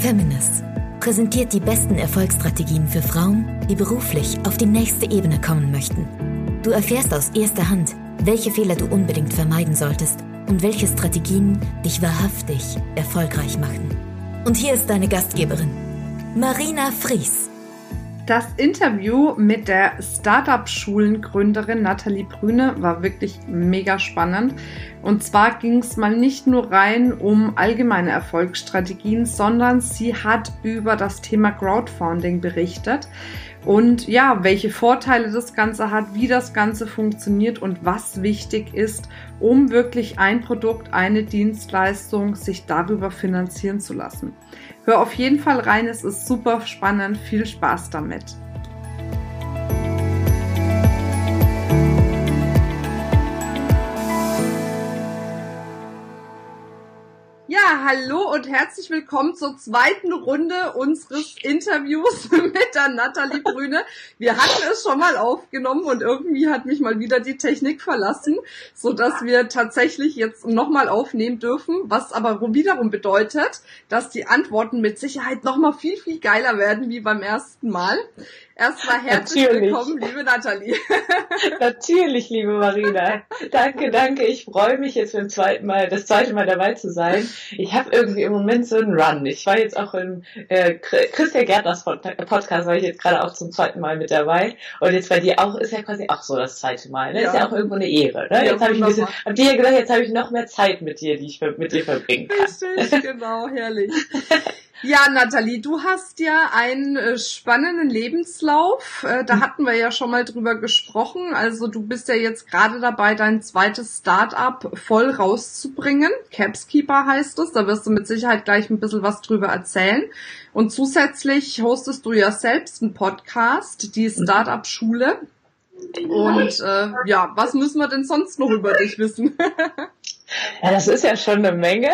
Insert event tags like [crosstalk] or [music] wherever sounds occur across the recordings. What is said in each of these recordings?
Feminist präsentiert die besten Erfolgsstrategien für Frauen, die beruflich auf die nächste Ebene kommen möchten. Du erfährst aus erster Hand, welche Fehler du unbedingt vermeiden solltest und welche Strategien dich wahrhaftig erfolgreich machen. Und hier ist deine Gastgeberin, Marina Fries. Das Interview mit der Startup-Schulengründerin Nathalie Brüne war wirklich mega spannend. Und zwar ging es mal nicht nur rein um allgemeine Erfolgsstrategien, sondern sie hat über das Thema Crowdfunding berichtet und ja, welche Vorteile das Ganze hat, wie das Ganze funktioniert und was wichtig ist, um wirklich ein Produkt, eine Dienstleistung sich darüber finanzieren zu lassen. Hör auf jeden Fall rein, es ist super spannend, viel Spaß damit. Ja, hallo und herzlich willkommen zur zweiten Runde unseres Interviews [laughs] mit der Nathalie Brüne. Wir hatten es schon mal aufgenommen und irgendwie hat mich mal wieder die Technik verlassen, so dass wir tatsächlich jetzt nochmal aufnehmen dürfen, was aber wiederum bedeutet, dass die Antworten mit Sicherheit nochmal viel, viel geiler werden wie beim ersten Mal. Erstmal herzlich Natürlich. willkommen, liebe Nathalie. [laughs] Natürlich, liebe Marina. Danke, danke. Ich freue mich jetzt beim zweiten Mal, das zweite Mal dabei zu sein. Ich habe irgendwie im Moment so einen Run. Ich war jetzt auch im äh, Christian Gärtners Podcast, war ich jetzt gerade auch zum zweiten Mal mit dabei. Und jetzt bei dir auch ist ja quasi auch so das zweite Mal. Ne? Ja. Ist ja auch irgendwo eine Ehre. Ne? Ja, jetzt habe ich ein bisschen, hab dir gesagt, jetzt habe ich noch mehr Zeit mit dir, die ich mit dir verbringen kann. Richtig, genau, herrlich. [laughs] Ja, Nathalie, du hast ja einen äh, spannenden Lebenslauf. Äh, da hatten wir ja schon mal drüber gesprochen. Also du bist ja jetzt gerade dabei, dein zweites Startup voll rauszubringen. Capskeeper heißt es. Da wirst du mit Sicherheit gleich ein bisschen was drüber erzählen. Und zusätzlich hostest du ja selbst einen Podcast, die mhm. Startup Schule. Und äh, ja, was müssen wir denn sonst noch über dich wissen? [laughs] Ja, das ist ja schon eine Menge.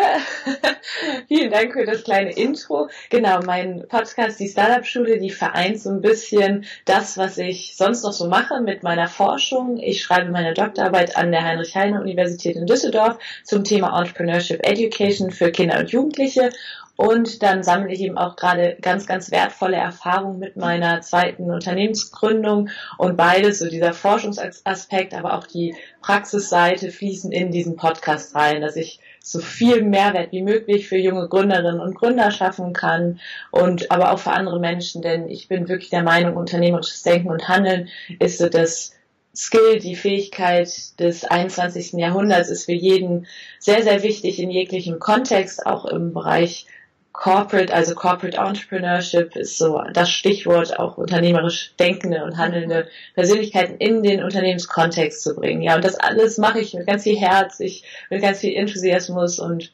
[laughs] Vielen Dank für das kleine Intro. Genau, mein Podcast, die Startup-Schule, die vereint so ein bisschen das, was ich sonst noch so mache mit meiner Forschung. Ich schreibe meine Doktorarbeit an der Heinrich-Heine-Universität in Düsseldorf zum Thema Entrepreneurship Education für Kinder und Jugendliche und dann sammle ich eben auch gerade ganz, ganz wertvolle Erfahrungen mit meiner zweiten Unternehmensgründung und beides, so dieser Forschungsaspekt, aber auch die Praxisseite fließen in diesen Podcast rein, dass ich so viel Mehrwert wie möglich für junge Gründerinnen und Gründer schaffen kann und aber auch für andere Menschen, denn ich bin wirklich der Meinung, unternehmerisches Denken und Handeln ist so das Skill, die Fähigkeit des 21. Jahrhunderts ist für jeden sehr, sehr wichtig in jeglichem Kontext, auch im Bereich Corporate, also Corporate Entrepreneurship ist so das Stichwort, auch unternehmerisch denkende und handelnde Persönlichkeiten in den Unternehmenskontext zu bringen. Ja, und das alles mache ich mit ganz viel Herz, ich, mit ganz viel Enthusiasmus und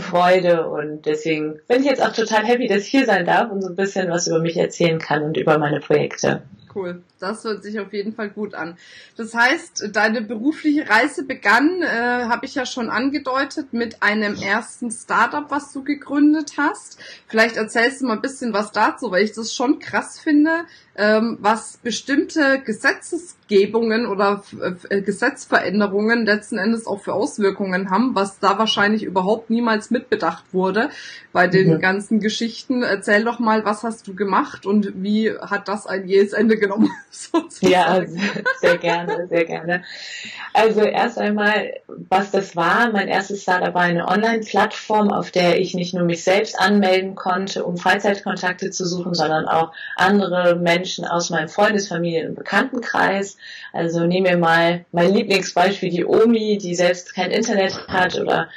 Freude und deswegen bin ich jetzt auch total happy, dass ich hier sein darf und so ein bisschen was über mich erzählen kann und über meine Projekte. Cool. Das hört sich auf jeden Fall gut an. Das heißt, deine berufliche Reise begann, äh, habe ich ja schon angedeutet, mit einem ersten Startup, was du gegründet hast. Vielleicht erzählst du mal ein bisschen was dazu, weil ich das schon krass finde, ähm, was bestimmte Gesetzesgebungen oder äh, Gesetzveränderungen letzten Endes auch für Auswirkungen haben, was da wahrscheinlich überhaupt niemals mitbedacht wurde bei den mhm. ganzen Geschichten. Erzähl doch mal, was hast du gemacht und wie hat das ein jähes Ende genommen? [laughs] ja, sehr gerne, sehr gerne. Also erst einmal, was das war, mein erstes Startup war eine Online-Plattform, auf der ich nicht nur mich selbst anmelden konnte, um Freizeitkontakte zu suchen, sondern auch andere Menschen aus meinem Freundesfamilien- und Bekanntenkreis. Also nehmen wir mal mein Lieblingsbeispiel, die Omi, die selbst kein Internet hat oder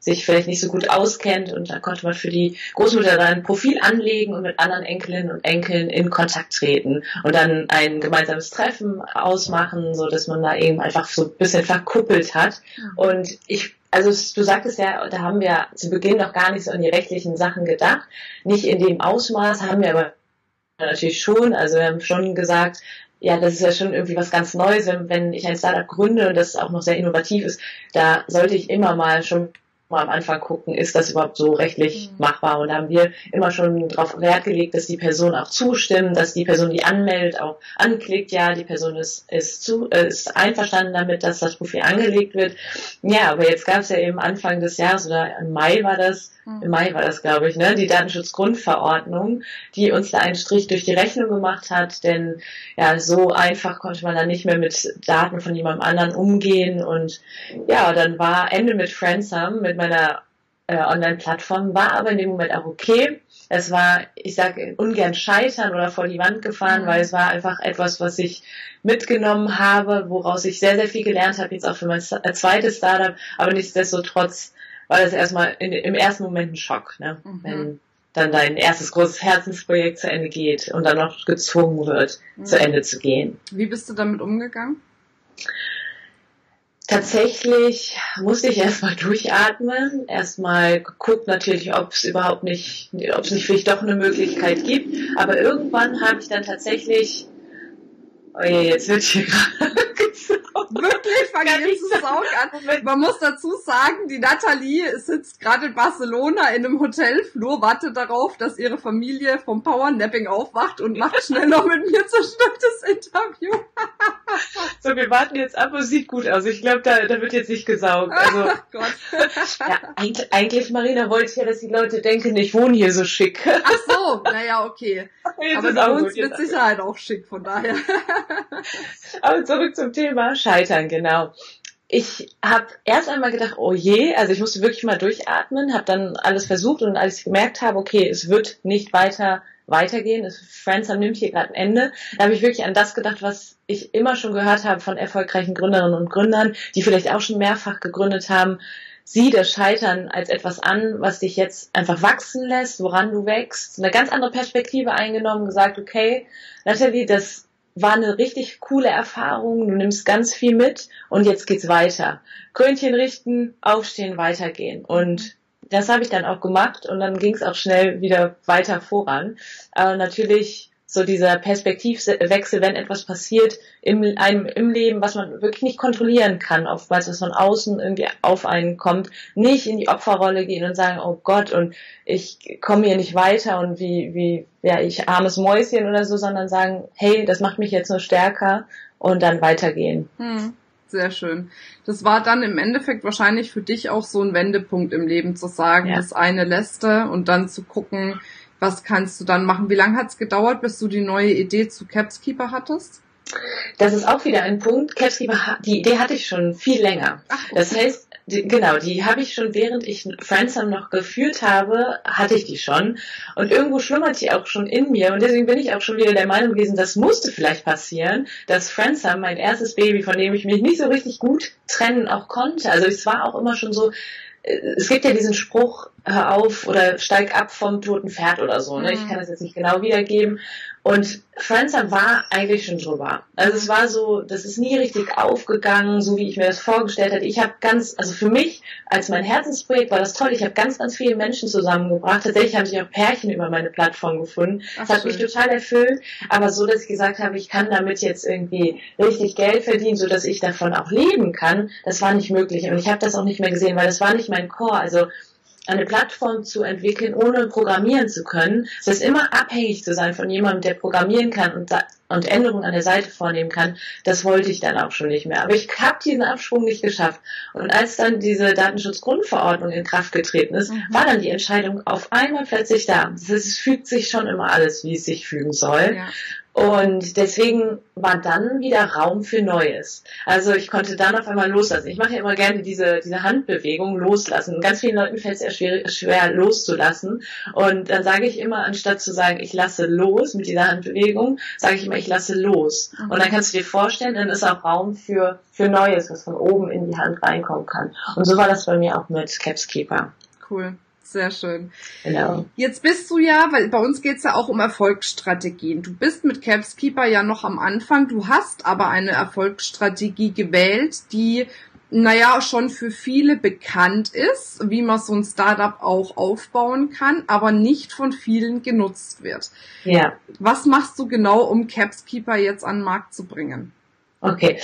sich vielleicht nicht so gut auskennt und da konnte man für die Großmutter dann ein Profil anlegen und mit anderen Enkelinnen und Enkeln in Kontakt treten und dann ein gemeinsames Treffen ausmachen, so dass man da eben einfach so ein bisschen verkuppelt hat. Und ich also du sagtest ja, da haben wir zu Beginn noch gar nicht so an die rechtlichen Sachen gedacht. Nicht in dem Ausmaß haben wir aber natürlich schon. Also wir haben schon gesagt, ja, das ist ja schon irgendwie was ganz Neues, wenn, wenn ich ein Startup gründe und das auch noch sehr innovativ ist, da sollte ich immer mal schon mal am Anfang gucken, ist das überhaupt so rechtlich mhm. machbar? Und da haben wir immer schon darauf Wert gelegt, dass die Person auch zustimmt, dass die Person, die anmeldet, auch anklickt, ja, die Person ist, ist, zu, äh, ist einverstanden damit, dass das Profil angelegt wird. Ja, aber jetzt gab es ja eben Anfang des Jahres oder im Mai war das, mhm. im Mai war das, glaube ich, ne, die Datenschutzgrundverordnung, die uns da einen Strich durch die Rechnung gemacht hat, denn ja, so einfach konnte man dann nicht mehr mit Daten von jemandem anderen umgehen und ja, dann war Ende mit Friendsum, mit meiner äh, Online-Plattform, war aber in dem Moment auch okay. Es war, ich sage ungern scheitern oder vor die Wand gefahren, mhm. weil es war einfach etwas, was ich mitgenommen habe, woraus ich sehr, sehr viel gelernt habe, jetzt auch für mein äh, zweites Startup, aber nichtsdestotrotz war das erstmal in, im ersten Moment ein Schock, ne? Mhm. wenn dann dein erstes großes Herzensprojekt zu Ende geht und dann noch gezwungen wird, mhm. zu Ende zu gehen. Wie bist du damit umgegangen? Tatsächlich musste ich erstmal durchatmen, erstmal geguckt natürlich, ob es überhaupt nicht, ob es nicht vielleicht doch eine Möglichkeit gibt. Aber irgendwann habe ich dann tatsächlich, oh je, jetzt wird hier [laughs] gerade Wirklich, fangen jetzt zu saugen an. Man muss dazu sagen, die Nathalie sitzt gerade in Barcelona in einem Hotelflur, wartet darauf, dass ihre Familie vom Powernapping aufwacht und macht schnell noch mit mir zerstörtes Interview. [laughs] so, wir warten jetzt ab und es sieht gut aus. Ich glaube, da, da wird jetzt nicht gesaugt. Also, Ach Gott. ja, eigentlich, eigentlich, Marina, wollte ich ja, dass die Leute denken, ich wohne hier so schick. Ach so, naja, okay. [laughs] Jetzt Aber bei uns mit Sicherheit auch schick, von daher. [laughs] Aber zurück zum Thema Scheitern, genau. Ich habe erst einmal gedacht, oh je, also ich musste wirklich mal durchatmen, habe dann alles versucht und als ich gemerkt habe, okay, es wird nicht weiter weitergehen, es, Friends nimmt hier gerade ein Ende, da habe ich wirklich an das gedacht, was ich immer schon gehört habe von erfolgreichen Gründerinnen und Gründern, die vielleicht auch schon mehrfach gegründet haben, sieh das Scheitern als etwas an, was dich jetzt einfach wachsen lässt, woran du wächst, eine ganz andere Perspektive eingenommen, gesagt, okay, Natalie, das war eine richtig coole Erfahrung. Du nimmst ganz viel mit und jetzt geht's weiter. Krönchen richten, aufstehen, weitergehen. Und das habe ich dann auch gemacht und dann ging es auch schnell wieder weiter voran. Aber natürlich so dieser Perspektivwechsel, wenn etwas passiert im, einem, im Leben, was man wirklich nicht kontrollieren kann, oftmals, was von außen irgendwie auf einen kommt, nicht in die Opferrolle gehen und sagen, oh Gott, und ich komme hier nicht weiter und wie, wie, ja, ich armes Mäuschen oder so, sondern sagen, hey, das macht mich jetzt nur stärker und dann weitergehen. Hm. Sehr schön. Das war dann im Endeffekt wahrscheinlich für dich auch so ein Wendepunkt im Leben zu sagen, ja. das eine lässte und dann zu gucken, was kannst du dann machen? Wie lange hat es gedauert, bis du die neue Idee zu Capskeeper hattest? Das ist auch wieder ein Punkt. Capskeeper, die Idee hatte ich schon viel länger. Ach, okay. Das heißt, die, genau, die habe ich schon, während ich Friendsum noch geführt habe, hatte ich die schon. Und irgendwo schlummert die auch schon in mir. Und deswegen bin ich auch schon wieder der Meinung gewesen, das musste vielleicht passieren, dass Friendsum, mein erstes Baby, von dem ich mich nicht so richtig gut trennen auch konnte. Also es war auch immer schon so, es gibt ja diesen Spruch, hör auf oder steig ab vom toten Pferd oder so. Ne? Ich mhm. kann das jetzt nicht genau wiedergeben. Und Friendsum war eigentlich schon drüber. Also es war so, das ist nie richtig aufgegangen, so wie ich mir das vorgestellt hatte. Ich habe ganz, also für mich als mein Herzensprojekt war das toll. Ich habe ganz, ganz viele Menschen zusammengebracht. Tatsächlich haben sich auch Pärchen über meine Plattform gefunden. Ach, das hat schön. mich total erfüllt. Aber so, dass ich gesagt habe, ich kann damit jetzt irgendwie richtig Geld verdienen, so dass ich davon auch leben kann, das war nicht möglich. Und ich habe das auch nicht mehr gesehen, weil das war nicht mein Core. Also eine Plattform zu entwickeln, ohne programmieren zu können. Es ist immer abhängig zu sein von jemandem, der programmieren kann und, und Änderungen an der Seite vornehmen kann. Das wollte ich dann auch schon nicht mehr. Aber ich habe diesen Absprung nicht geschafft. Und als dann diese Datenschutzgrundverordnung in Kraft getreten ist, mhm. war dann die Entscheidung auf einmal plötzlich da. Es fügt sich schon immer alles, wie es sich fügen soll. Ja. Und deswegen war dann wieder Raum für Neues. Also ich konnte dann auf einmal loslassen. Ich mache ja immer gerne diese, diese Handbewegung loslassen. Und ganz vielen Leuten fällt es ja schwer, schwer loszulassen. Und dann sage ich immer, anstatt zu sagen, ich lasse los mit dieser Handbewegung, sage ich immer, ich lasse los. Mhm. Und dann kannst du dir vorstellen, dann ist auch Raum für, für Neues, was von oben in die Hand reinkommen kann. Und so war das bei mir auch mit Capskeeper. Cool. Sehr schön. Genau. Jetzt bist du ja, weil bei uns geht's ja auch um Erfolgsstrategien. Du bist mit Capskeeper ja noch am Anfang. Du hast aber eine Erfolgsstrategie gewählt, die naja, schon für viele bekannt ist, wie man so ein Startup auch aufbauen kann, aber nicht von vielen genutzt wird. Ja. Was machst du genau, um Capskeeper jetzt an den Markt zu bringen? Okay.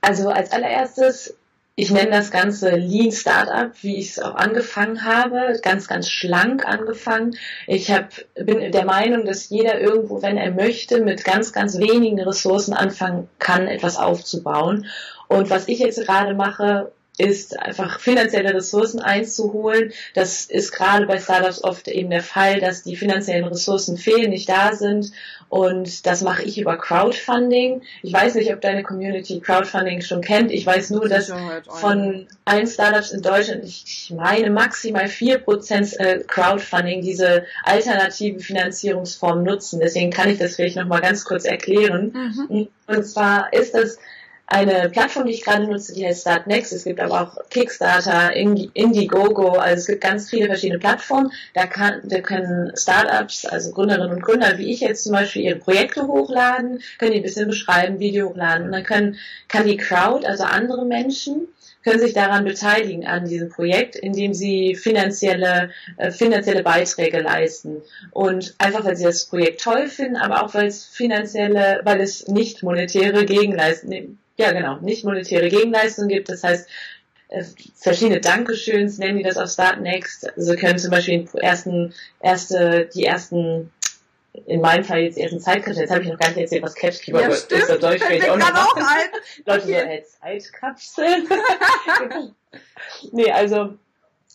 Also als allererstes ich nenne das Ganze Lean Startup, wie ich es auch angefangen habe, ganz, ganz schlank angefangen. Ich hab, bin der Meinung, dass jeder irgendwo, wenn er möchte, mit ganz, ganz wenigen Ressourcen anfangen kann, etwas aufzubauen. Und was ich jetzt gerade mache, ist einfach finanzielle Ressourcen einzuholen. Das ist gerade bei Startups oft eben der Fall, dass die finanziellen Ressourcen fehlen, nicht da sind. Und das mache ich über Crowdfunding. Ich weiß nicht, ob deine Community Crowdfunding schon kennt. Ich weiß nur, dass von allen Startups in Deutschland, ich meine maximal vier Prozent äh, Crowdfunding diese alternative Finanzierungsform nutzen. Deswegen kann ich das vielleicht nochmal ganz kurz erklären. Mhm. Und zwar ist das eine Plattform, die ich gerade nutze, die heißt Startnext. Es gibt aber auch Kickstarter, Indiegogo, also es gibt ganz viele verschiedene Plattformen. Da, kann, da können Startups, also Gründerinnen und Gründer, wie ich jetzt zum Beispiel, ihre Projekte hochladen, können die ein bisschen beschreiben, Video hochladen und dann können, kann die Crowd, also andere Menschen, können sich daran beteiligen an diesem Projekt, indem sie finanzielle, äh, finanzielle Beiträge leisten. Und einfach, weil sie das Projekt toll finden, aber auch weil es finanzielle, weil es nicht monetäre Gegenleistungen, ja genau, nicht monetäre Gegenleistungen gibt. Das heißt, äh, verschiedene Dankeschöns nennen die das auf Startnext. Also können zum Beispiel ersten, erste, die ersten in meinem Fall jetzt ersten Zeitkapsel. Jetzt habe ich noch gar nicht erzählt, was Capskeeper ja, ist. Auf Deutsch fällt auch auch ein. [laughs] Leute okay. so, hey, Zeitkapseln. nee, also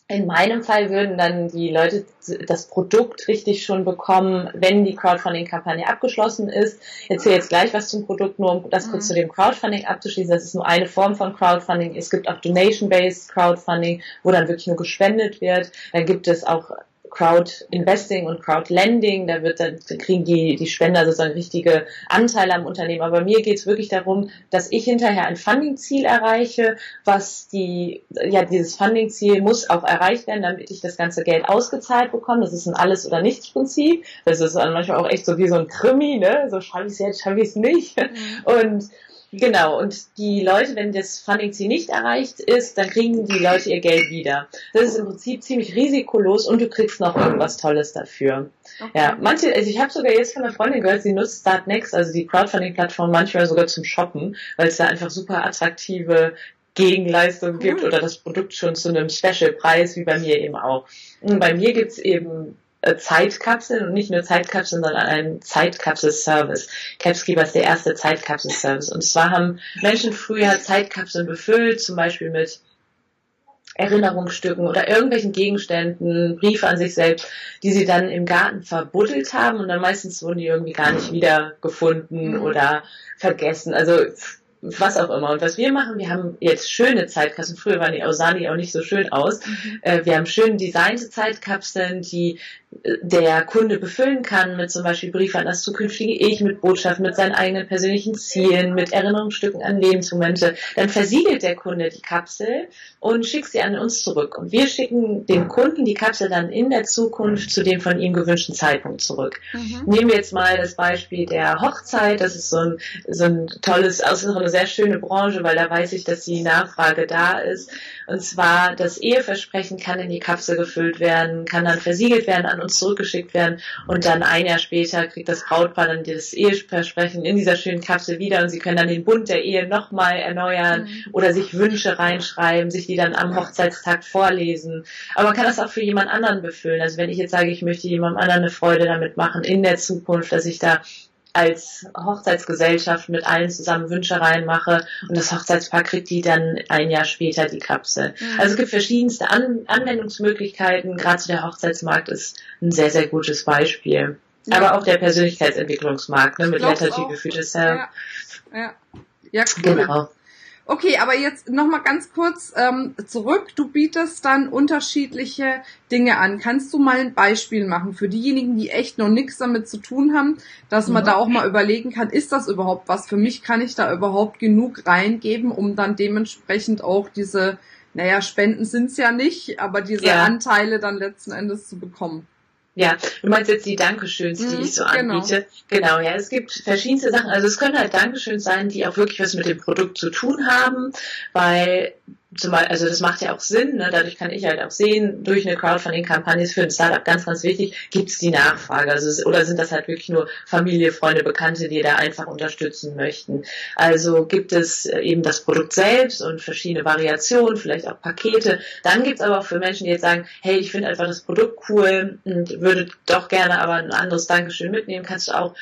in meinem Fall würden dann die Leute das Produkt richtig schon bekommen, wenn die Crowdfunding-Kampagne abgeschlossen ist. Ich erzähle jetzt gleich was zum Produkt, nur um das kurz mhm. zu dem Crowdfunding abzuschließen. Das ist nur eine Form von Crowdfunding. Es gibt auch Donation-Based Crowdfunding, wo dann wirklich nur gespendet wird. Dann gibt es auch Crowd Investing und Crowd Lending, da wird dann kriegen die, die Spender sozusagen richtige Anteile am Unternehmen. Aber mir geht es wirklich darum, dass ich hinterher ein Funding-Ziel erreiche, was die, ja, dieses Funding-Ziel muss auch erreicht werden, damit ich das ganze Geld ausgezahlt bekomme. Das ist ein Alles- oder Nichts-Prinzip. Das ist manchmal auch echt so wie so ein Krimi, ne? So schaffe ich es jetzt, schaffe ich es nicht. Mhm. Und Genau, und die Leute, wenn das Funding-Ziel nicht erreicht ist, dann kriegen die Leute ihr Geld wieder. Das ist im Prinzip ziemlich risikolos und du kriegst noch irgendwas Tolles dafür. Okay. Ja, manche, also ich habe sogar jetzt von einer Freundin gehört, sie nutzt Startnext, also die Crowdfunding-Plattform, manchmal sogar zum Shoppen, weil es da einfach super attraktive Gegenleistungen gibt oder das Produkt schon zu einem Special-Preis, wie bei mir eben auch. Und bei mir gibt's eben Zeitkapseln und nicht nur Zeitkapseln, sondern einen Zeitkapsel-Service. Capskeeper ist der erste Zeitkapsel-Service. Und zwar haben Menschen früher Zeitkapseln befüllt, zum Beispiel mit Erinnerungsstücken oder irgendwelchen Gegenständen, Briefe an sich selbst, die sie dann im Garten verbuddelt haben und dann meistens wurden die irgendwie gar nicht wiedergefunden mhm. oder vergessen. Also was auch immer. Und was wir machen, wir haben jetzt schöne Zeitkapseln. Früher waren die, sahen die auch nicht so schön aus. Mhm. Äh, wir haben schön designte Zeitkapseln, die der Kunde befüllen kann mit zum Beispiel Briefe an das zukünftige Ich, mit Botschaften, mit seinen eigenen persönlichen Zielen, mit Erinnerungsstücken an Lebensmomente, dann versiegelt der Kunde die Kapsel und schickt sie an uns zurück. Und wir schicken dem Kunden die Kapsel dann in der Zukunft zu dem von ihm gewünschten Zeitpunkt zurück. Mhm. Nehmen wir jetzt mal das Beispiel der Hochzeit. Das ist so ein, so ein tolles, außerdem eine sehr schöne Branche, weil da weiß ich, dass die Nachfrage da ist. Und zwar das Eheversprechen kann in die Kapsel gefüllt werden, kann dann versiegelt werden, an uns zurückgeschickt werden und dann ein Jahr später kriegt das Brautpaar dann das Eheversprechen in dieser schönen Kapsel wieder und sie können dann den Bund der Ehe nochmal erneuern mhm. oder sich Wünsche reinschreiben, sich die dann am Hochzeitstag vorlesen. Aber man kann das auch für jemand anderen befüllen. Also wenn ich jetzt sage, ich möchte jemandem anderen eine Freude damit machen in der Zukunft, dass ich da als Hochzeitsgesellschaft mit allen zusammen Wünsche reinmache und das Hochzeitspaar kriegt die dann ein Jahr später die Kapsel. Mhm. Also es gibt verschiedenste An Anwendungsmöglichkeiten. Gerade so der Hochzeitsmarkt ist ein sehr, sehr gutes Beispiel. Ja. Aber auch der Persönlichkeitsentwicklungsmarkt ne, mit Letter to Future Self. Ja. ja. Ja, cool. Genau. Okay, aber jetzt nochmal ganz kurz ähm, zurück. Du bietest dann unterschiedliche Dinge an. Kannst du mal ein Beispiel machen für diejenigen, die echt noch nichts damit zu tun haben, dass man ja. da auch mal überlegen kann, ist das überhaupt was für mich? Kann ich da überhaupt genug reingeben, um dann dementsprechend auch diese, naja, Spenden sind's ja nicht, aber diese ja. Anteile dann letzten Endes zu bekommen? Ja, du meinst jetzt die Dankeschöns, die mhm, ich so genau. anbiete. Genau, ja, es gibt verschiedenste Sachen. Also es können halt Dankeschöns sein, die auch wirklich was mit dem Produkt zu tun haben, weil Zumal, also das macht ja auch Sinn, ne? dadurch kann ich halt auch sehen, durch eine Crowdfunding-Kampagne ist für ein Startup ganz, ganz wichtig, gibt es die Nachfrage, also oder sind das halt wirklich nur Familie, Freunde, Bekannte, die da einfach unterstützen möchten. Also gibt es äh, eben das Produkt selbst und verschiedene Variationen, vielleicht auch Pakete. Dann gibt es aber auch für Menschen, die jetzt sagen, hey, ich finde einfach das Produkt cool und würde doch gerne aber ein anderes Dankeschön mitnehmen, kannst du auch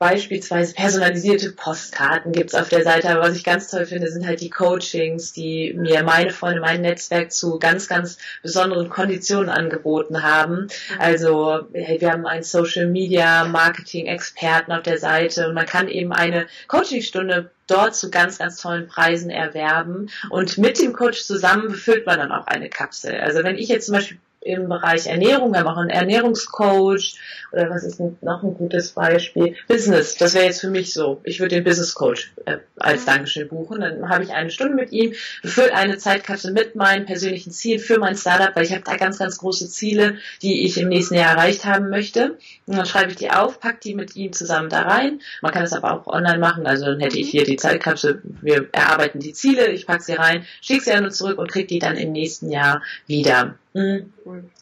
Beispielsweise personalisierte Postkarten gibt's auf der Seite, aber was ich ganz toll finde, sind halt die Coachings, die mir meine Freunde, mein Netzwerk zu ganz, ganz besonderen Konditionen angeboten haben. Also wir haben einen Social Media Marketing Experten auf der Seite und man kann eben eine Coachingstunde dort zu ganz, ganz tollen Preisen erwerben. Und mit dem Coach zusammen befüllt man dann auch eine Kapsel. Also wenn ich jetzt zum Beispiel im Bereich Ernährung. Wir haben auch einen Ernährungscoach oder was ist noch ein gutes Beispiel? Business. Das wäre jetzt für mich so. Ich würde den Business Coach äh, als mhm. Dankeschön buchen. Dann habe ich eine Stunde mit ihm, befülle eine Zeitkapsel mit meinen persönlichen Zielen für mein Startup, weil ich habe da ganz, ganz große Ziele, die ich im nächsten Jahr erreicht haben möchte. Und dann schreibe ich die auf, pack die mit ihm zusammen da rein. Man kann das aber auch online machen. Also dann hätte ich mhm. hier die Zeitkapsel. Wir erarbeiten die Ziele, ich pack sie rein, schicke sie an und zurück und kriege die dann im nächsten Jahr wieder. Mhm.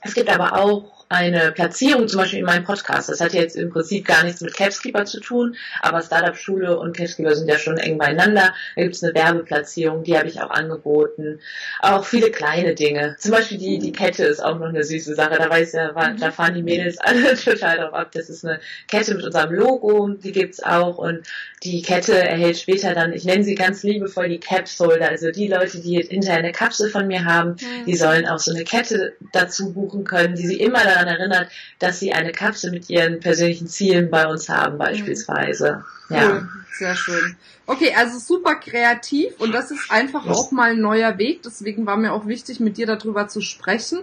Es gibt aber auch eine Platzierung, zum Beispiel in meinem Podcast. Das hat jetzt im Prinzip gar nichts mit Capskeeper zu tun, aber Startup-Schule und Capskeeper sind ja schon eng beieinander. Da gibt es eine Werbeplatzierung, die habe ich auch angeboten. Auch viele kleine Dinge. Zum Beispiel die, die Kette ist auch noch eine süße Sache. Da weiß ja, da fahren die Mädels [laughs] alle total drauf ab. Das ist eine Kette mit unserem Logo, die gibt's auch und die Kette erhält später dann, ich nenne sie ganz liebevoll die Capsholder. Also die Leute, die hinterher eine Kapsel von mir haben, die sollen auch so eine Kette dazu buchen können, die sie immer daran erinnert, dass sie eine Kapsel mit ihren persönlichen Zielen bei uns haben beispielsweise. Cool. Ja. Sehr schön. Okay, also super kreativ und das ist einfach auch mal ein neuer Weg. Deswegen war mir auch wichtig, mit dir darüber zu sprechen,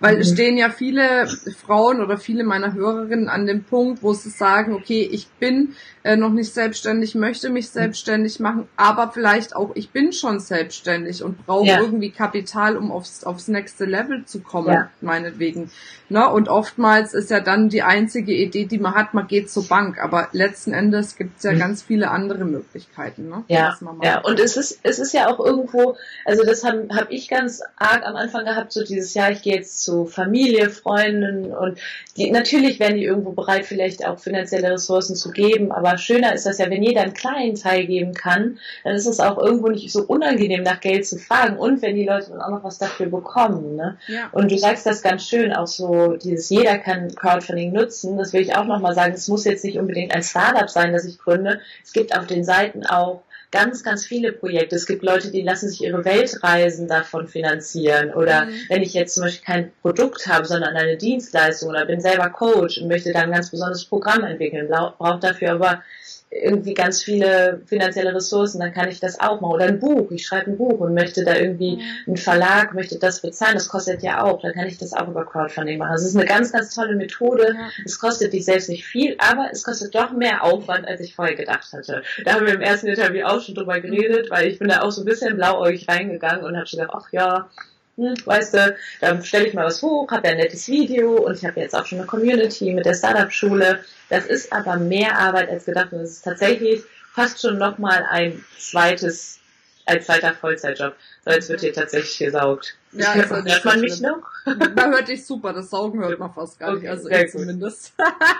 weil mhm. stehen ja viele Frauen oder viele meiner Hörerinnen an dem Punkt, wo sie sagen, okay, ich bin äh, noch nicht selbstständig, möchte mich selbstständig machen, aber vielleicht auch, ich bin schon selbstständig und brauche ja. irgendwie Kapital, um aufs, aufs nächste Level zu kommen, ja. meinetwegen. Ne? Und oftmals ist ja dann die einzige Idee, die man hat, man geht zur Bank, aber letzten Endes gibt es ja mhm. ganz viele andere Möglichkeiten. Ne? Ja, ja. und es ist, es ist ja auch irgendwo, also das habe hab ich ganz arg am Anfang gehabt, so dieses Jahr, ich gehe jetzt zu Familie, Freunden und die, natürlich werden die irgendwo bereit, vielleicht auch finanzielle Ressourcen zu geben, aber schöner ist das ja, wenn jeder einen kleinen Teil geben kann, dann ist es auch irgendwo nicht so unangenehm, nach Geld zu fragen und wenn die Leute dann auch noch was dafür bekommen. Ne? Ja. Und du sagst das ganz schön, auch so dieses jeder kann Crowdfunding nutzen, das will ich auch nochmal sagen, es muss jetzt nicht unbedingt ein Startup sein, das ich gründe. Es gibt auf den Seiten auch ganz, ganz viele Projekte. Es gibt Leute, die lassen sich ihre Weltreisen davon finanzieren. Oder mhm. wenn ich jetzt zum Beispiel kein Produkt habe, sondern eine Dienstleistung oder bin selber Coach und möchte dann ein ganz besonderes Programm entwickeln, braucht dafür aber irgendwie ganz viele finanzielle Ressourcen, dann kann ich das auch machen. Oder ein Buch, ich schreibe ein Buch und möchte da irgendwie, mhm. ein Verlag möchte das bezahlen, das kostet ja auch, dann kann ich das auch über Crowdfunding machen. Das ist eine ganz, ganz tolle Methode. Es kostet dich selbst nicht viel, aber es kostet doch mehr Aufwand, als ich vorher gedacht hatte. Da haben wir im ersten Interview auch schon drüber geredet, weil ich bin da auch so ein bisschen blauäugig reingegangen und habe schon gedacht, ach ja, hm, weißt du, dann stelle ich mal was hoch, habe ja ein nettes Video und ich habe jetzt auch schon eine Community mit der Startup-Schule. Das ist aber mehr Arbeit als gedacht und es ist tatsächlich fast schon nochmal ein zweites, ein zweiter Vollzeitjob. So, jetzt wird hier tatsächlich gesaugt. Ja, ich hört, hört man mich noch? Da hört dich super, das Saugen hört man fast gar nicht, also ich zumindest.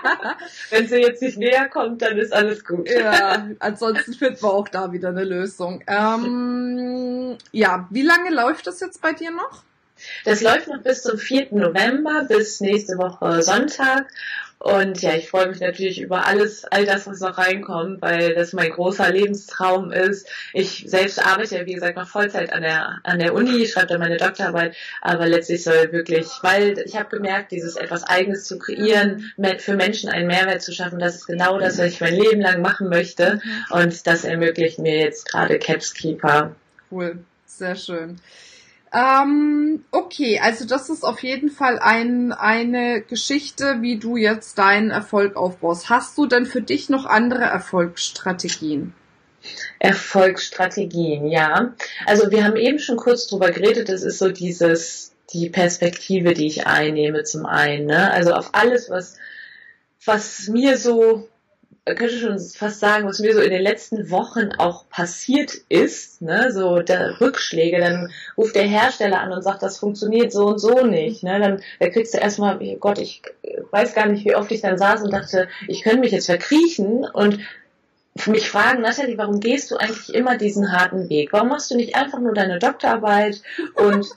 [laughs] Wenn sie jetzt nicht näher kommt, dann ist alles gut. Ja, ansonsten finden wir auch da wieder eine Lösung. Ähm, ja, wie lange läuft das jetzt bei dir noch? Das läuft noch bis zum 4. November, bis nächste Woche Sonntag. Und ja, ich freue mich natürlich über alles, all das, was noch reinkommt, weil das mein großer Lebenstraum ist. Ich selbst arbeite ja, wie gesagt, noch Vollzeit an der, an der Uni, schreibe da meine Doktorarbeit, aber letztlich soll wirklich, weil ich habe gemerkt, dieses etwas Eigenes zu kreieren, für Menschen einen Mehrwert zu schaffen, das ist genau das, was ich mein Leben lang machen möchte. Und das ermöglicht mir jetzt gerade Capskeeper. Cool, sehr schön. Ähm, okay, also das ist auf jeden Fall ein, eine Geschichte, wie du jetzt deinen Erfolg aufbaust. Hast du denn für dich noch andere Erfolgsstrategien? Erfolgsstrategien, ja. Also wir haben eben schon kurz drüber geredet, das ist so dieses, die Perspektive, die ich einnehme zum einen, ne? Also auf alles, was, was mir so könnte schon fast sagen, was mir so in den letzten Wochen auch passiert ist, ne, so der Rückschläge, dann ruft der Hersteller an und sagt, das funktioniert so und so nicht, ne, dann da kriegst du erstmal, oh Gott, ich weiß gar nicht, wie oft ich dann saß und dachte, ich könnte mich jetzt verkriechen und mich fragen, Nathalie, warum gehst du eigentlich immer diesen harten Weg? Warum machst du nicht einfach nur deine Doktorarbeit und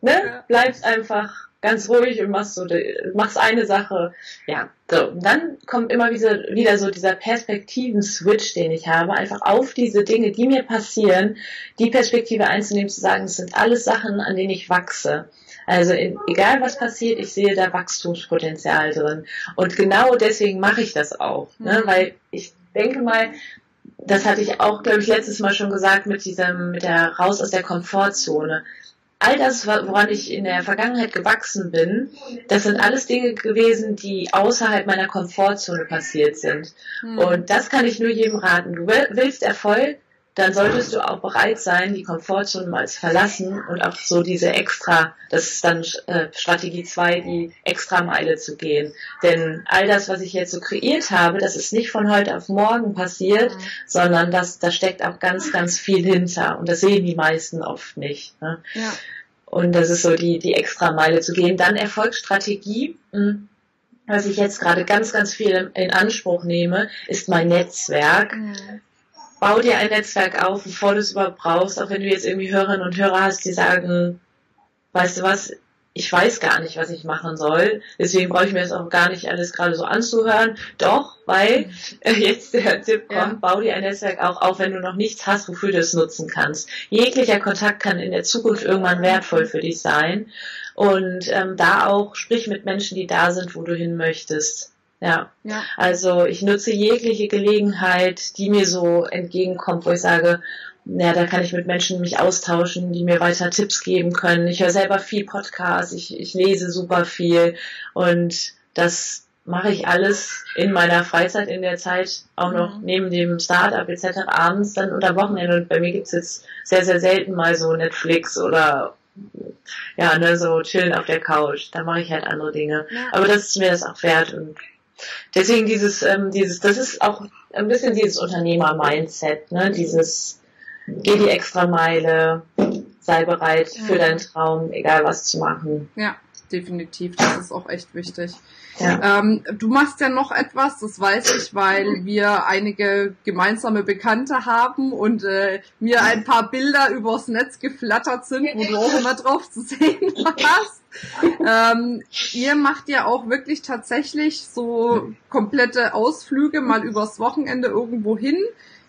ne, [laughs] bleibst einfach ganz ruhig und machst so, machst eine Sache. Ja, so. Und dann kommt immer wieder, wieder so dieser Perspektiven-Switch, den ich habe, einfach auf diese Dinge, die mir passieren, die Perspektive einzunehmen, zu sagen, es sind alles Sachen, an denen ich wachse. Also in, egal was passiert, ich sehe da Wachstumspotenzial drin. Und genau deswegen mache ich das auch. Ne? Mhm. Weil ich denke mal, das hatte ich auch, glaube ich, letztes Mal schon gesagt mit diesem, mit der raus aus der Komfortzone all das, woran ich in der Vergangenheit gewachsen bin, das sind alles Dinge gewesen, die außerhalb meiner Komfortzone passiert sind. Hm. Und das kann ich nur jedem raten. Du willst Erfolg, dann solltest du auch bereit sein, die Komfortzone mal zu verlassen und auch so diese extra, das ist dann äh, Strategie 2, die extra Meile zu gehen. Denn all das, was ich jetzt so kreiert habe, das ist nicht von heute auf morgen passiert, mhm. sondern das, da steckt auch ganz, ganz viel hinter. Und das sehen die meisten oft nicht. Ne? Ja. Und das ist so die, die extra Meile zu gehen. Dann Erfolgsstrategie. Hm, was ich jetzt gerade ganz, ganz viel in Anspruch nehme, ist mein Netzwerk. Mhm bau dir ein Netzwerk auf, bevor du es überhaupt brauchst, auch wenn du jetzt irgendwie Hörerinnen und Hörer hast, die sagen, weißt du was, ich weiß gar nicht, was ich machen soll. Deswegen brauche ich mir das auch gar nicht alles gerade so anzuhören. Doch, weil äh, jetzt der Tipp kommt, ja. bau dir ein Netzwerk auch auf, wenn du noch nichts hast, wofür du es nutzen kannst. Jeglicher Kontakt kann in der Zukunft irgendwann wertvoll für dich sein. Und ähm, da auch sprich mit Menschen, die da sind, wo du hin möchtest. Ja. ja. Also ich nutze jegliche Gelegenheit, die mir so entgegenkommt, wo ich sage, ja, da kann ich mit Menschen mich austauschen, die mir weiter Tipps geben können. Ich höre selber viel Podcasts, ich, ich lese super viel und das mache ich alles in meiner Freizeit, in der Zeit, auch noch mhm. neben dem Startup etc. abends dann unter Wochenende. Und bei mir gibt's jetzt sehr, sehr selten mal so Netflix oder ja, ne, so chillen auf der Couch. Da mache ich halt andere Dinge. Ja. Aber das ist mir das auch wert und Deswegen dieses, ähm, dieses, das ist auch ein bisschen dieses Unternehmer-Mindset, ne? Dieses, geh die extra Meile, sei bereit ja. für deinen Traum, egal was zu machen. Ja, definitiv. Das ist auch echt wichtig. Ja. Ähm, du machst ja noch etwas, das weiß ich, weil wir einige gemeinsame Bekannte haben und äh, mir ein paar Bilder übers Netz geflattert sind, wo du auch immer drauf zu sehen warst. Ähm, ihr macht ja auch wirklich tatsächlich so komplette Ausflüge mal übers Wochenende irgendwo hin.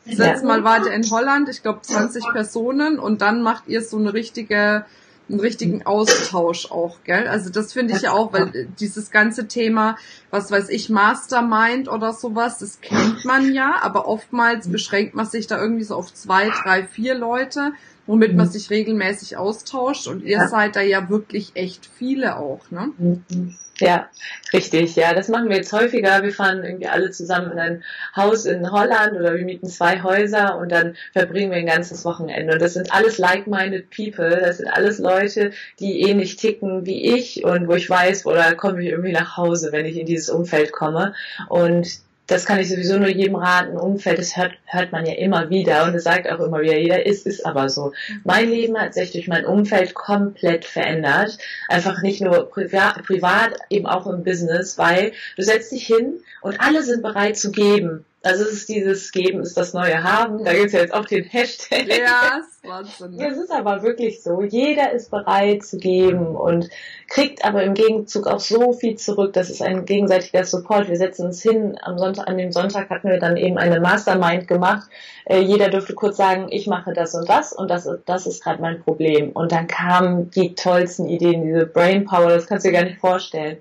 Setzt mal weiter in Holland, ich glaube 20 Personen und dann macht ihr so eine richtige einen richtigen Austausch auch, gell? Also das finde ich ja auch, weil dieses ganze Thema, was weiß ich, Mastermind oder sowas, das kennt man ja, aber oftmals beschränkt man sich da irgendwie so auf zwei, drei, vier Leute, womit man sich regelmäßig austauscht und ihr seid da ja wirklich echt viele auch, ne? Mhm. Ja, richtig. Ja, das machen wir jetzt häufiger. Wir fahren irgendwie alle zusammen in ein Haus in Holland oder wir mieten zwei Häuser und dann verbringen wir ein ganzes Wochenende. Und das sind alles like-minded people. Das sind alles Leute, die ähnlich ticken wie ich und wo ich weiß, oder komme ich irgendwie nach Hause, wenn ich in dieses Umfeld komme. Und das kann ich sowieso nur jedem raten. Umfeld, das hört, hört man ja immer wieder und es sagt auch immer wieder jeder, ist, ist aber so. Mein Leben hat sich durch mein Umfeld komplett verändert. Einfach nicht nur privat, privat, eben auch im Business, weil du setzt dich hin und alle sind bereit zu geben. Also es ist dieses Geben ist das neue Haben. Da gibt es ja jetzt auch den Hashtag. Ja, ist Wahnsinn. [laughs] Es ist aber wirklich so. Jeder ist bereit zu geben und kriegt aber im Gegenzug auch so viel zurück. Das ist ein gegenseitiger Support. Wir setzen uns hin. Am Sonntag, an dem Sonntag hatten wir dann eben eine Mastermind gemacht. Äh, jeder dürfte kurz sagen, ich mache das und das und das, das ist gerade mein Problem. Und dann kamen die tollsten Ideen, diese Brain Power, das kannst du dir gar nicht vorstellen.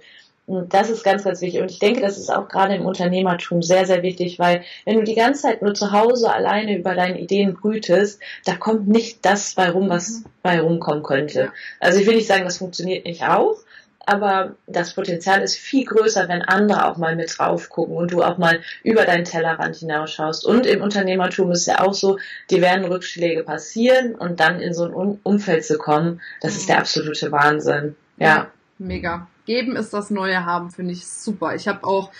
Und das ist ganz, ganz wichtig. Und ich denke, das ist auch gerade im Unternehmertum sehr, sehr wichtig, weil wenn du die ganze Zeit nur zu Hause alleine über deine Ideen brütest, da kommt nicht das bei rum, was mhm. bei rumkommen könnte. Also ich will nicht sagen, das funktioniert nicht auch, aber das Potenzial ist viel größer, wenn andere auch mal mit drauf gucken und du auch mal über deinen Tellerrand hinausschaust. Und im Unternehmertum ist ja auch so, die werden Rückschläge passieren und dann in so ein Umfeld zu kommen, das ist der absolute Wahnsinn. Ja. Mega. Geben ist das neue Haben, finde ich super. Ich habe auch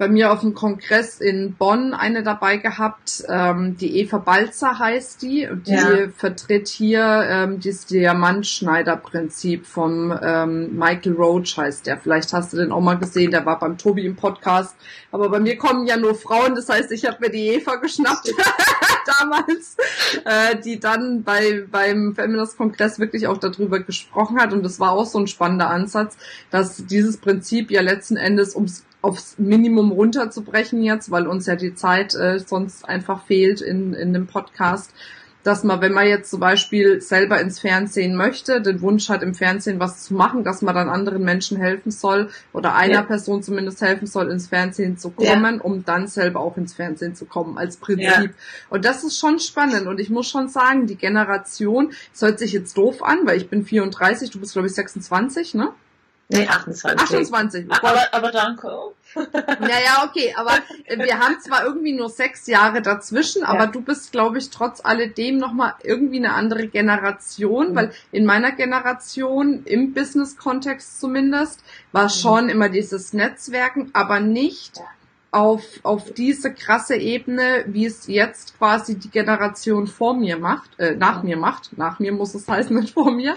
bei mir auf dem Kongress in Bonn eine dabei gehabt, ähm, die Eva Balzer heißt die, die ja. vertritt hier ähm, dieses Diamantschneider-Prinzip vom ähm, Michael Roach heißt der. Vielleicht hast du den auch mal gesehen, der war beim Tobi im Podcast. Aber bei mir kommen ja nur Frauen, das heißt, ich habe mir die Eva geschnappt [laughs] damals, äh, die dann bei beim Feminist-Kongress wirklich auch darüber gesprochen hat. Und das war auch so ein spannender Ansatz, dass dieses Prinzip ja letzten Endes ums aufs Minimum runterzubrechen jetzt, weil uns ja die Zeit äh, sonst einfach fehlt in, in dem Podcast, dass man, wenn man jetzt zum Beispiel selber ins Fernsehen möchte, den Wunsch hat, im Fernsehen was zu machen, dass man dann anderen Menschen helfen soll oder einer ja. Person zumindest helfen soll, ins Fernsehen zu kommen, ja. um dann selber auch ins Fernsehen zu kommen, als Prinzip. Ja. Und das ist schon spannend und ich muss schon sagen, die Generation, es hört sich jetzt doof an, weil ich bin 34, du bist glaube ich 26, ne? Nee, 28. 28. Aber, aber danke. [laughs] Naja, okay, aber wir haben zwar irgendwie nur sechs Jahre dazwischen, aber du bist, glaube ich, trotz alledem nochmal irgendwie eine andere Generation, mhm. weil in meiner Generation, im Business-Kontext zumindest, war mhm. schon immer dieses Netzwerken, aber nicht ja. auf, auf diese krasse Ebene, wie es jetzt quasi die Generation vor mir macht, äh, nach mhm. mir macht. Nach mir muss es heißen, nicht vor mir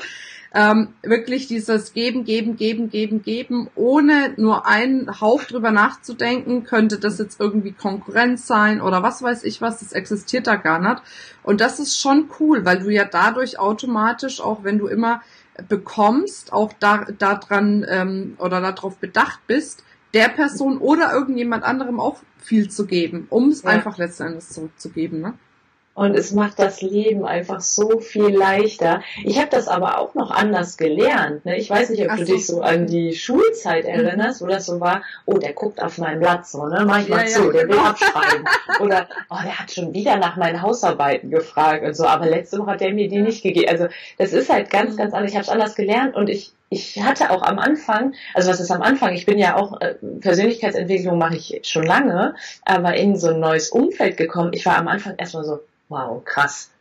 ähm, wirklich dieses Geben, Geben, Geben, Geben, Geben, ohne nur einen Hauch drüber nachzudenken, könnte das jetzt irgendwie Konkurrenz sein oder was weiß ich was, das existiert da gar nicht. Und das ist schon cool, weil du ja dadurch automatisch, auch wenn du immer bekommst, auch da daran ähm, oder darauf bedacht bist, der Person oder irgendjemand anderem auch viel zu geben, um es ja. einfach letztendlich zurückzugeben. Ne? Und es macht das Leben einfach so viel leichter. Ich habe das aber auch noch anders gelernt. Ne? Ich weiß nicht, ob Ach du so. dich so an die Schulzeit mhm. erinnerst, wo das so war, oh, der guckt auf mein Blatt so, ne? Mach ich mal ja, zu, ja. der will abschreiben. Oder, oh, der hat schon wieder nach meinen Hausarbeiten gefragt und so, aber letzte Woche hat der mir die nicht gegeben. Also das ist halt ganz, mhm. ganz anders. Ich habe es anders gelernt und ich ich hatte auch am Anfang, also was ist am Anfang, ich bin ja auch, äh, Persönlichkeitsentwicklung mache ich schon lange, aber in so ein neues Umfeld gekommen. Ich war am Anfang erstmal so, wow, krass.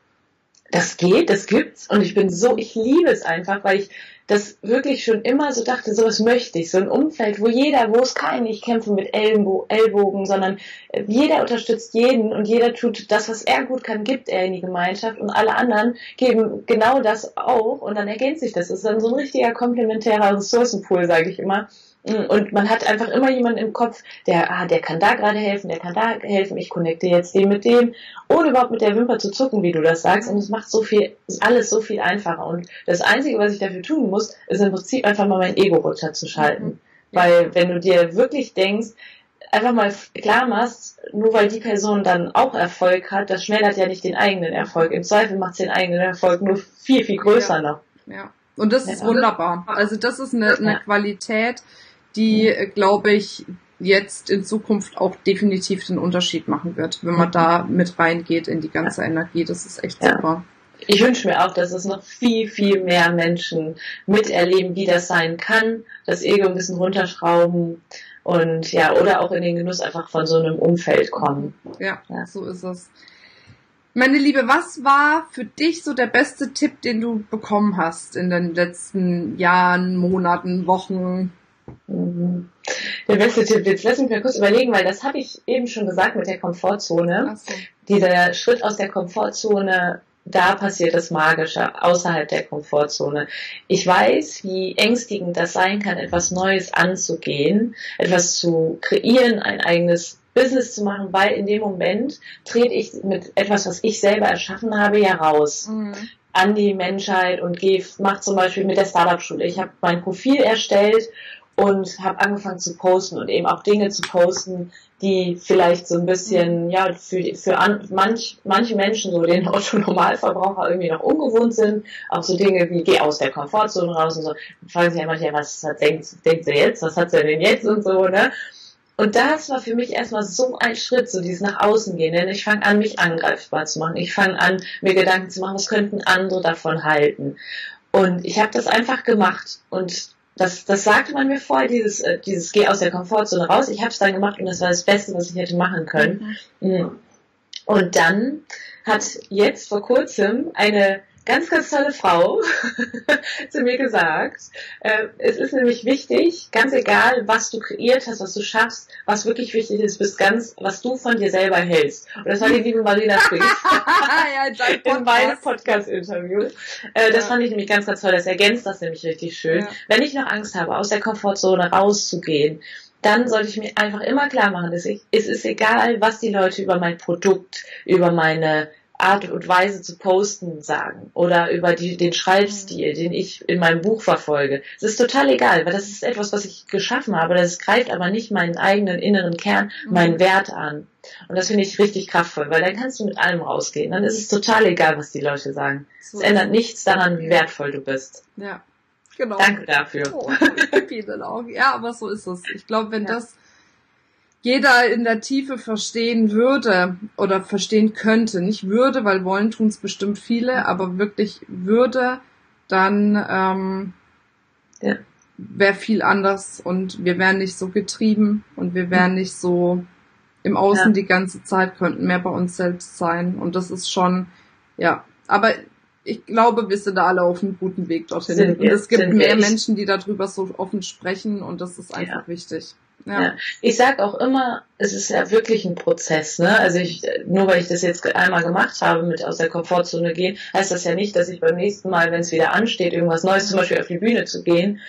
Das geht, das gibt's und ich bin so, ich liebe es einfach, weil ich das wirklich schon immer so dachte, sowas möchte ich, so ein Umfeld, wo jeder, wo es kein, ich kämpfe mit Ellenbo Ellbogen, sondern äh, jeder unterstützt jeden und jeder tut das, was er gut kann, gibt er in die Gemeinschaft und alle anderen geben genau das auch und dann ergänzt sich das. Das ist dann so ein richtiger komplementärer Ressourcenpool, sage ich immer. Mm, und man hat einfach immer jemanden im Kopf, der, ah, der kann da gerade helfen, der kann da helfen, ich connecte jetzt den mit dem, ohne überhaupt mit der Wimper zu zucken, wie du das sagst. Und es macht so viel, alles so viel einfacher. Und das Einzige, was ich dafür tun muss, ist im Prinzip einfach mal mein Ego runterzuschalten. Mhm. Weil wenn du dir wirklich denkst, einfach mal klar machst, nur weil die Person dann auch Erfolg hat, das schmälert ja nicht den eigenen Erfolg. Im Zweifel macht es den eigenen Erfolg nur viel, viel größer ja. noch. Ja. Und das ist wunderbar. Also das ist eine, eine Qualität, die, äh, glaube ich, jetzt in Zukunft auch definitiv den Unterschied machen wird, wenn man da mit reingeht in die ganze Energie. Das ist echt ja. super. Ich wünsche mir auch, dass es noch viel, viel mehr Menschen miterleben, wie das sein kann, das Ego ein bisschen runterschrauben und ja, oder auch in den Genuss einfach von so einem Umfeld kommen. Ja, ja. so ist es. Meine Liebe, was war für dich so der beste Tipp, den du bekommen hast in den letzten Jahren, Monaten, Wochen? Mhm. Der beste Tipp, jetzt lass mich mal kurz überlegen, weil das habe ich eben schon gesagt mit der Komfortzone. So. Dieser Schritt aus der Komfortzone, da passiert das Magische, außerhalb der Komfortzone. Ich weiß, wie ängstigend das sein kann, etwas Neues anzugehen, etwas zu kreieren, ein eigenes Business zu machen, weil in dem Moment trete ich mit etwas, was ich selber erschaffen habe, ja raus. Mhm an die Menschheit und gehe, mach zum Beispiel mit der Startup-Schule. Ich habe mein Profil erstellt und habe angefangen zu posten und eben auch Dinge zu posten, die vielleicht so ein bisschen, ja, für, für an, manch, manche Menschen, so den Otto-Normalverbraucher [laughs] irgendwie noch ungewohnt sind. Auch so Dinge wie, geh aus der Komfortzone raus und so. Dann fragen sich ja manche, was was denkt, denkt sie jetzt? Was hat sie denn jetzt und so, ne? Und das war für mich erstmal so ein Schritt, so dieses nach außen gehen. Denn ich fange an, mich angreifbar zu machen. Ich fange an, mir Gedanken zu machen, was könnten andere davon halten. Und ich habe das einfach gemacht. Und das, das sagte man mir vorher, dieses, äh, dieses Geh aus der Komfortzone raus. Ich habe es dann gemacht und das war das Beste, was ich hätte machen können. Mhm. mhm. Und dann hat jetzt vor kurzem eine ganz, ganz tolle Frau [laughs] zu mir gesagt, äh, es ist nämlich wichtig, ganz egal, was du kreiert hast, was du schaffst, was wirklich wichtig ist, bist ganz, was du von dir selber hältst. Und das war die liebe Marina Springs [laughs] ja, in [laughs] meinem Podcast-Interview. Äh, das ja. fand ich nämlich ganz, ganz toll. Das ergänzt das nämlich richtig schön. Ja. Wenn ich noch Angst habe, aus der Komfortzone rauszugehen, dann sollte ich mir einfach immer klar machen, dass ich, es ist egal, was die Leute über mein Produkt, über meine Art und Weise zu posten sagen oder über die, den Schreibstil, den ich in meinem Buch verfolge. Es ist total egal, weil das ist etwas, was ich geschaffen habe. Das greift aber nicht meinen eigenen inneren Kern, meinen mhm. Wert an. Und das finde ich richtig kraftvoll, weil dann kannst du mit allem rausgehen. Dann ist es total egal, was die Leute sagen. So es ändert nichts daran, wie wertvoll du bist. Ja. Genau. Danke dafür. Oh, ja, aber so ist es. Ich glaube, wenn ja. das jeder in der Tiefe verstehen würde oder verstehen könnte, nicht würde, weil wollen tun es bestimmt viele, aber wirklich würde, dann ähm, ja. wäre viel anders und wir wären nicht so getrieben und wir wären nicht so im Außen ja. die ganze Zeit, könnten mehr bei uns selbst sein und das ist schon, ja, aber ich glaube, wir sind da alle auf einem guten Weg dorthin. Sind und es gibt mehr Menschen, die darüber so offen sprechen und das ist einfach ja. wichtig. Ja. ja. Ich sag auch immer, es ist ja wirklich ein Prozess, ne? Also ich, nur weil ich das jetzt einmal gemacht habe, mit aus der Komfortzone gehen, heißt das ja nicht, dass ich beim nächsten Mal, wenn es wieder ansteht, irgendwas Neues, zum Beispiel auf die Bühne zu gehen,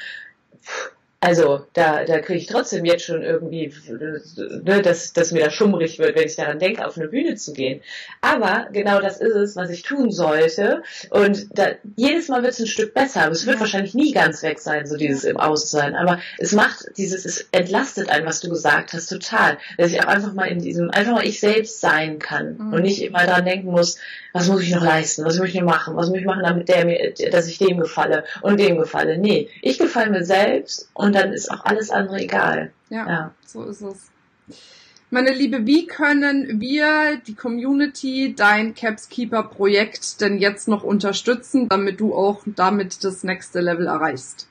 also da, da kriege ich trotzdem jetzt schon irgendwie, ne, dass, dass mir da schummrig wird, wenn ich daran denke, auf eine Bühne zu gehen. Aber genau das ist es, was ich tun sollte. Und da, jedes Mal wird es ein Stück besser. Aber es wird ja. wahrscheinlich nie ganz weg sein, so dieses im Aussein. Aber es macht dieses, es entlastet einen, was du gesagt hast, total. Dass ich auch einfach mal in diesem, einfach mal ich selbst sein kann mhm. und nicht immer daran denken muss, was muss ich noch leisten, was muss ich noch machen, was muss ich machen, damit der mir, dass ich dem gefalle und dem gefalle. Nee, ich gefalle mir selbst und dann ist auch alles andere egal. Ja, ja. so ist es. Meine Liebe, wie können wir, die Community, dein Capskeeper Projekt denn jetzt noch unterstützen, damit du auch damit das nächste Level erreichst?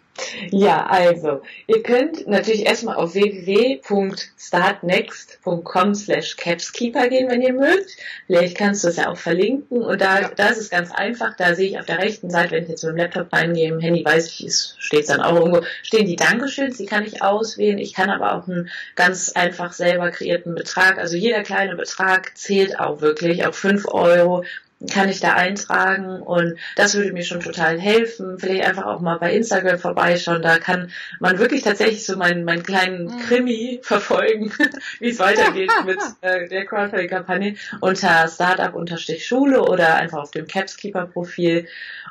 Ja, also, ihr könnt natürlich erstmal auf www.startnext.com slash capskeeper gehen, wenn ihr mögt. Vielleicht kannst du es ja auch verlinken. Und da, ja. da ist es ganz einfach. Da sehe ich auf der rechten Seite, wenn ich jetzt mit dem Laptop reingehe, im Handy weiß ich, es steht dann auch irgendwo, stehen die Dankeschöns, die kann ich auswählen. Ich kann aber auch einen ganz einfach selber kreierten Betrag, also jeder kleine Betrag zählt auch wirklich, auch fünf Euro kann ich da eintragen und das würde mir schon total helfen. Vielleicht einfach auch mal bei Instagram vorbeischauen. Da kann man wirklich tatsächlich so meinen, meinen kleinen mhm. Krimi [laughs] verfolgen, wie es weitergeht [laughs] mit äh, der Crowdfunding-Kampagne unter Startup-Schule oder einfach auf dem Capskeeper-Profil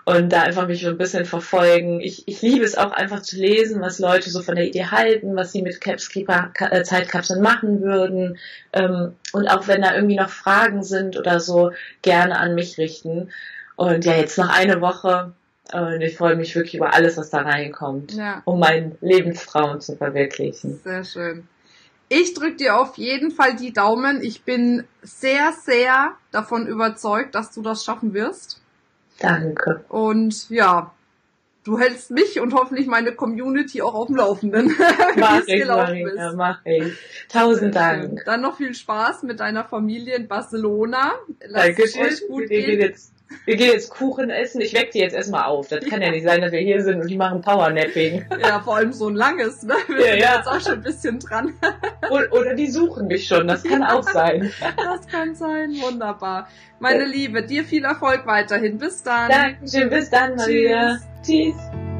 und da einfach mich so ein bisschen verfolgen. Ich, ich liebe es auch einfach zu lesen, was Leute so von der Idee halten, was sie mit Capskeeper äh, Zeitkapseln machen würden. Ähm, und auch wenn da irgendwie noch Fragen sind oder so, gerne an mich richten. Und ja, jetzt noch eine Woche und ich freue mich wirklich über alles, was da reinkommt, ja. um meinen Lebenstraum zu verwirklichen. Sehr schön. Ich drücke dir auf jeden Fall die Daumen. Ich bin sehr, sehr davon überzeugt, dass du das schaffen wirst. Danke. Und ja, du hältst mich und hoffentlich meine Community auch auf dem Laufenden. [laughs] mach ich, Marina, mach ich. Tausend Dank. Dann noch viel Spaß mit deiner Familie in Barcelona. Lass Dankeschön. euch gut gehen. Wir gehen jetzt Kuchen essen. Ich weck die jetzt erstmal auf. Das kann ja. nicht sein, dass wir hier sind und die machen Powernapping. Ja, vor allem so ein langes, ne? Wir ja, sind ja. jetzt auch schon ein bisschen dran. Oder die suchen mich schon. Das kann ja. auch sein. Das kann sein. Wunderbar. Meine Liebe, dir viel Erfolg weiterhin. Bis dann. Dankeschön. Bis dann, Maria. Tschüss. Tschüss.